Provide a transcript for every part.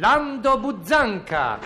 Lando Buzzanca.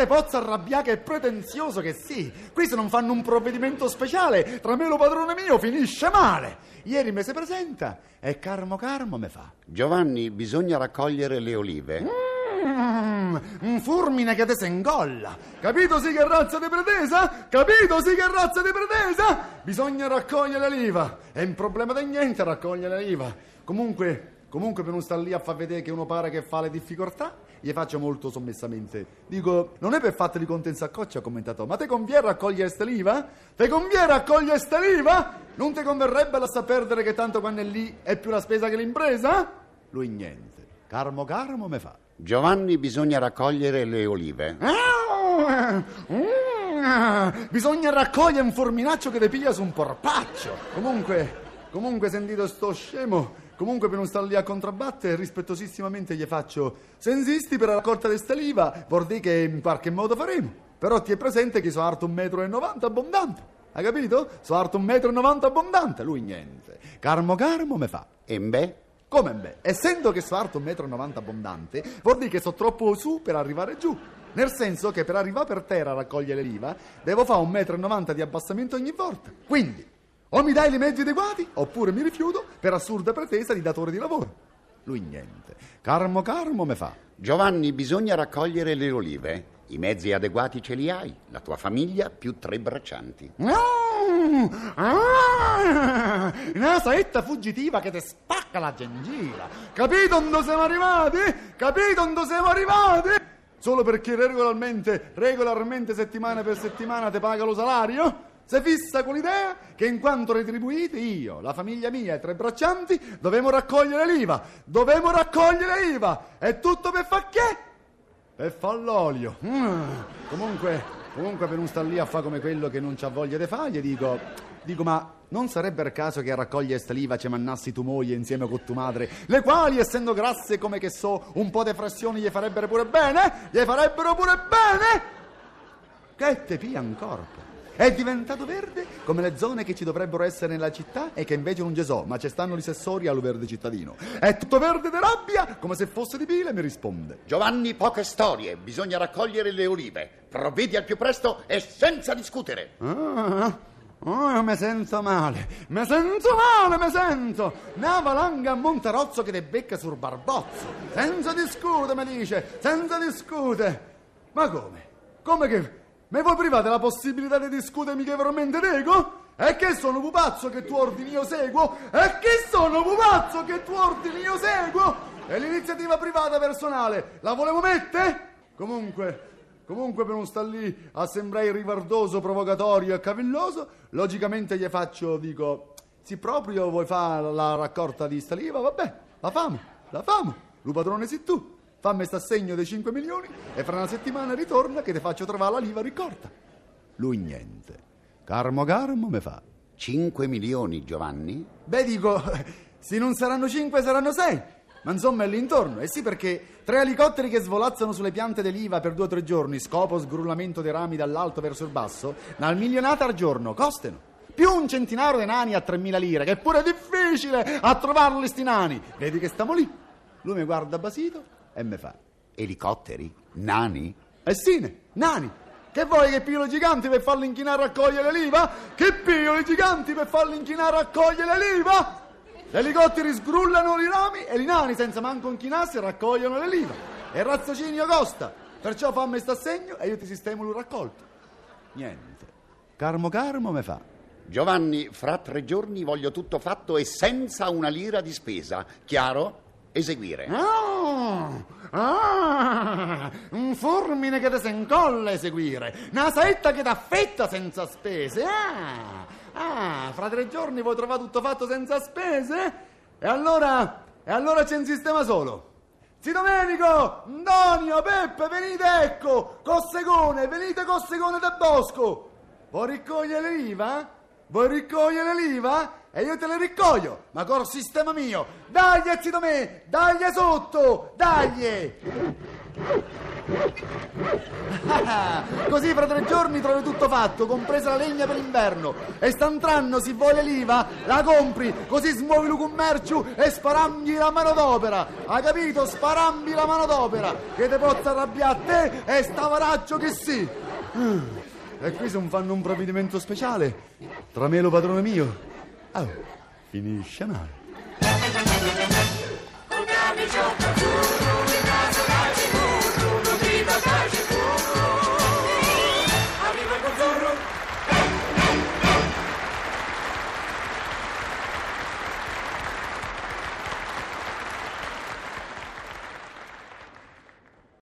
Ah, che te pozza arrabbiare, che pretenzioso che sì. Qui se non fanno un provvedimento speciale, tra me e lo padrone mio finisce male. Ieri mi si presenta e carmo carmo me fa. Giovanni, bisogna raccogliere le olive. Mm, un fulmine che te se ingolla. Capito sì che razza di pretesa? Capito sì che razza di pretesa? Bisogna raccogliere l'IVA. È un problema di niente raccogliere l'IVA. Comunque, comunque per non stare lì a far vedere che uno pare che fa le difficoltà, gli faccio molto sommessamente. Dico, non è per fatto di conto in saccoccia, ha commentato, ma te conviene raccogliere ste l'IVA? Te conviene raccogliere ste l'IVA? Non ti converrebbe lasciar perdere che tanto quando è lì è più la spesa che l'impresa? Lui niente. Carmo carmo me fa. Giovanni, bisogna raccogliere le olive. Ah, mm, Bisogna raccogliere un forminaccio che te piglia su un porpaccio. Comunque, comunque, sentito sto scemo, comunque per non stare lì a contrabbattere, rispettosissimamente gli faccio: Se insisti per la raccolta di staliva, vuol dire che in qualche modo faremo. Però ti è presente che sono alto un metro e novanta abbondante. Hai capito? Sono alto un metro e novanta abbondante. Lui niente. Carmo carmo me fa. E beh, Come beh? Essendo che sono alto un metro e novanta abbondante, vuol dire che sono troppo su per arrivare giù. Nel senso che per arrivare per terra a raccogliere l'IVA devo fare un metro e novanta di abbassamento ogni volta. Quindi, o mi dai i mezzi adeguati, oppure mi rifiuto per assurda pretesa di datore di lavoro. Lui niente. Carmo carmo me fa. Giovanni, bisogna raccogliere le olive. I mezzi adeguati ce li hai. La tua famiglia più tre braccianti. Ah, ah, una saetta fuggitiva che ti spacca la gengiva. Capito dove siamo arrivati? Capito dove siamo arrivati? Solo perché regolarmente, regolarmente settimana per settimana ti paga lo salario? Si fissa con l'idea che in quanto retribuiti io, la famiglia mia e tre braccianti dovemo raccogliere l'IVA. Dovemo raccogliere l'IVA. E tutto per fa che? Per fa l'olio. Mm. Comunque, comunque per non star lì a fare come quello che non c'ha voglia di fare, gli dico, dico ma non sarebbe il caso che a raccogliere sta liva ci mannassi tu moglie insieme con tua madre, le quali essendo grasse come che so, un po' di flessioni gli farebbero pure bene? Gli farebbero pure bene? Che te pia un corpo. È diventato verde come le zone che ci dovrebbero essere nella città e che invece non ci so, ma ci stanno gli sessori allo verde cittadino. È tutto verde di rabbia, come se fosse di pile, mi risponde. Giovanni, poche storie. Bisogna raccogliere le olive. Provvedi al più presto e senza discutere. Ah, oh, mi sento male, mi sento male, mi sento. Una valanga a Monterozzo che te becca sul barbozzo. Senza discute, mi dice, senza discute. Ma come? Come che... Mi vuoi privare della possibilità di discutermi che veramente dico? E che sono pupazzo che tu ordini io seguo? E che sono pupazzo che tu ordini io seguo? E l'iniziativa privata personale la volevo mettere? Comunque, Comunque per non star lì a sembrare rivardoso, provocatorio e cavilloso, logicamente gli faccio, dico, se proprio vuoi fare la raccolta di staliva, vabbè, la famo, la famo, lo padrone sei tu, fammi sta segno dei 5 milioni e fra una settimana ritorna che ti faccio trovare la liva ricorta. Lui niente, carmo carmo me fa. 5 milioni, Giovanni? Beh, dico, se non saranno 5 saranno 6. Ma insomma è l'intorno. Eh sì, perché tre elicotteri che svolazzano sulle piante dell'IVA per due o tre giorni, scopo sgrullamento dei rami dall'alto verso il basso, una milionata al giorno, costano. Più un centinaio di nani a 3.000 lire, che è pure difficile a trovarli sti nani. Vedi che stiamo lì. Lui mi guarda basito e mi fa. Elicotteri? Nani? Eh sì, nani. Che vuoi che i giganti per farli inchinare a raccogliere l'IVA? Che i giganti per farli inchinare a raccogliere l'IVA? Gli elicotteri sgrullano i rami e i nani senza manco inchinarsi raccogliono le liva. E il razzocinio costa. Perciò fammi sta segno e io ti sistemo il raccolto. Niente. Carmo carmo me fa. Giovanni, fra tre giorni voglio tutto fatto e senza una lira di spesa. Chiaro? Eseguire. Ah, ah, un fulmine che ti si incolla eseguire, una saetta che ti affetta senza spese. Ah, ah, fra tre giorni vuoi trovare tutto fatto senza spese? E allora, e allora c'è un sistema solo. Zi Domenico, Antonio, Peppe, venite ecco, Cossegone, venite Cossegone del Bosco. Vuoi riccogliere l'IVA? Vuoi riccogliere l'IVA? E io te le ricoglio, ma col sistema mio. Dagli, zito me, dagli sotto, dagli! Così fra tre giorni trovi tutto fatto, compresa la legna per l'inverno. E st'antranno si voglia l'IVA, la compri, così smuovi il commercio e sparammi la manodopera. Hai capito? Sparammi la manodopera, che te possa arrabbiare a te e stavaraccio che sì. E qui se non fanno un provvedimento speciale, tra me e lo padrone mio, oh, finisce male.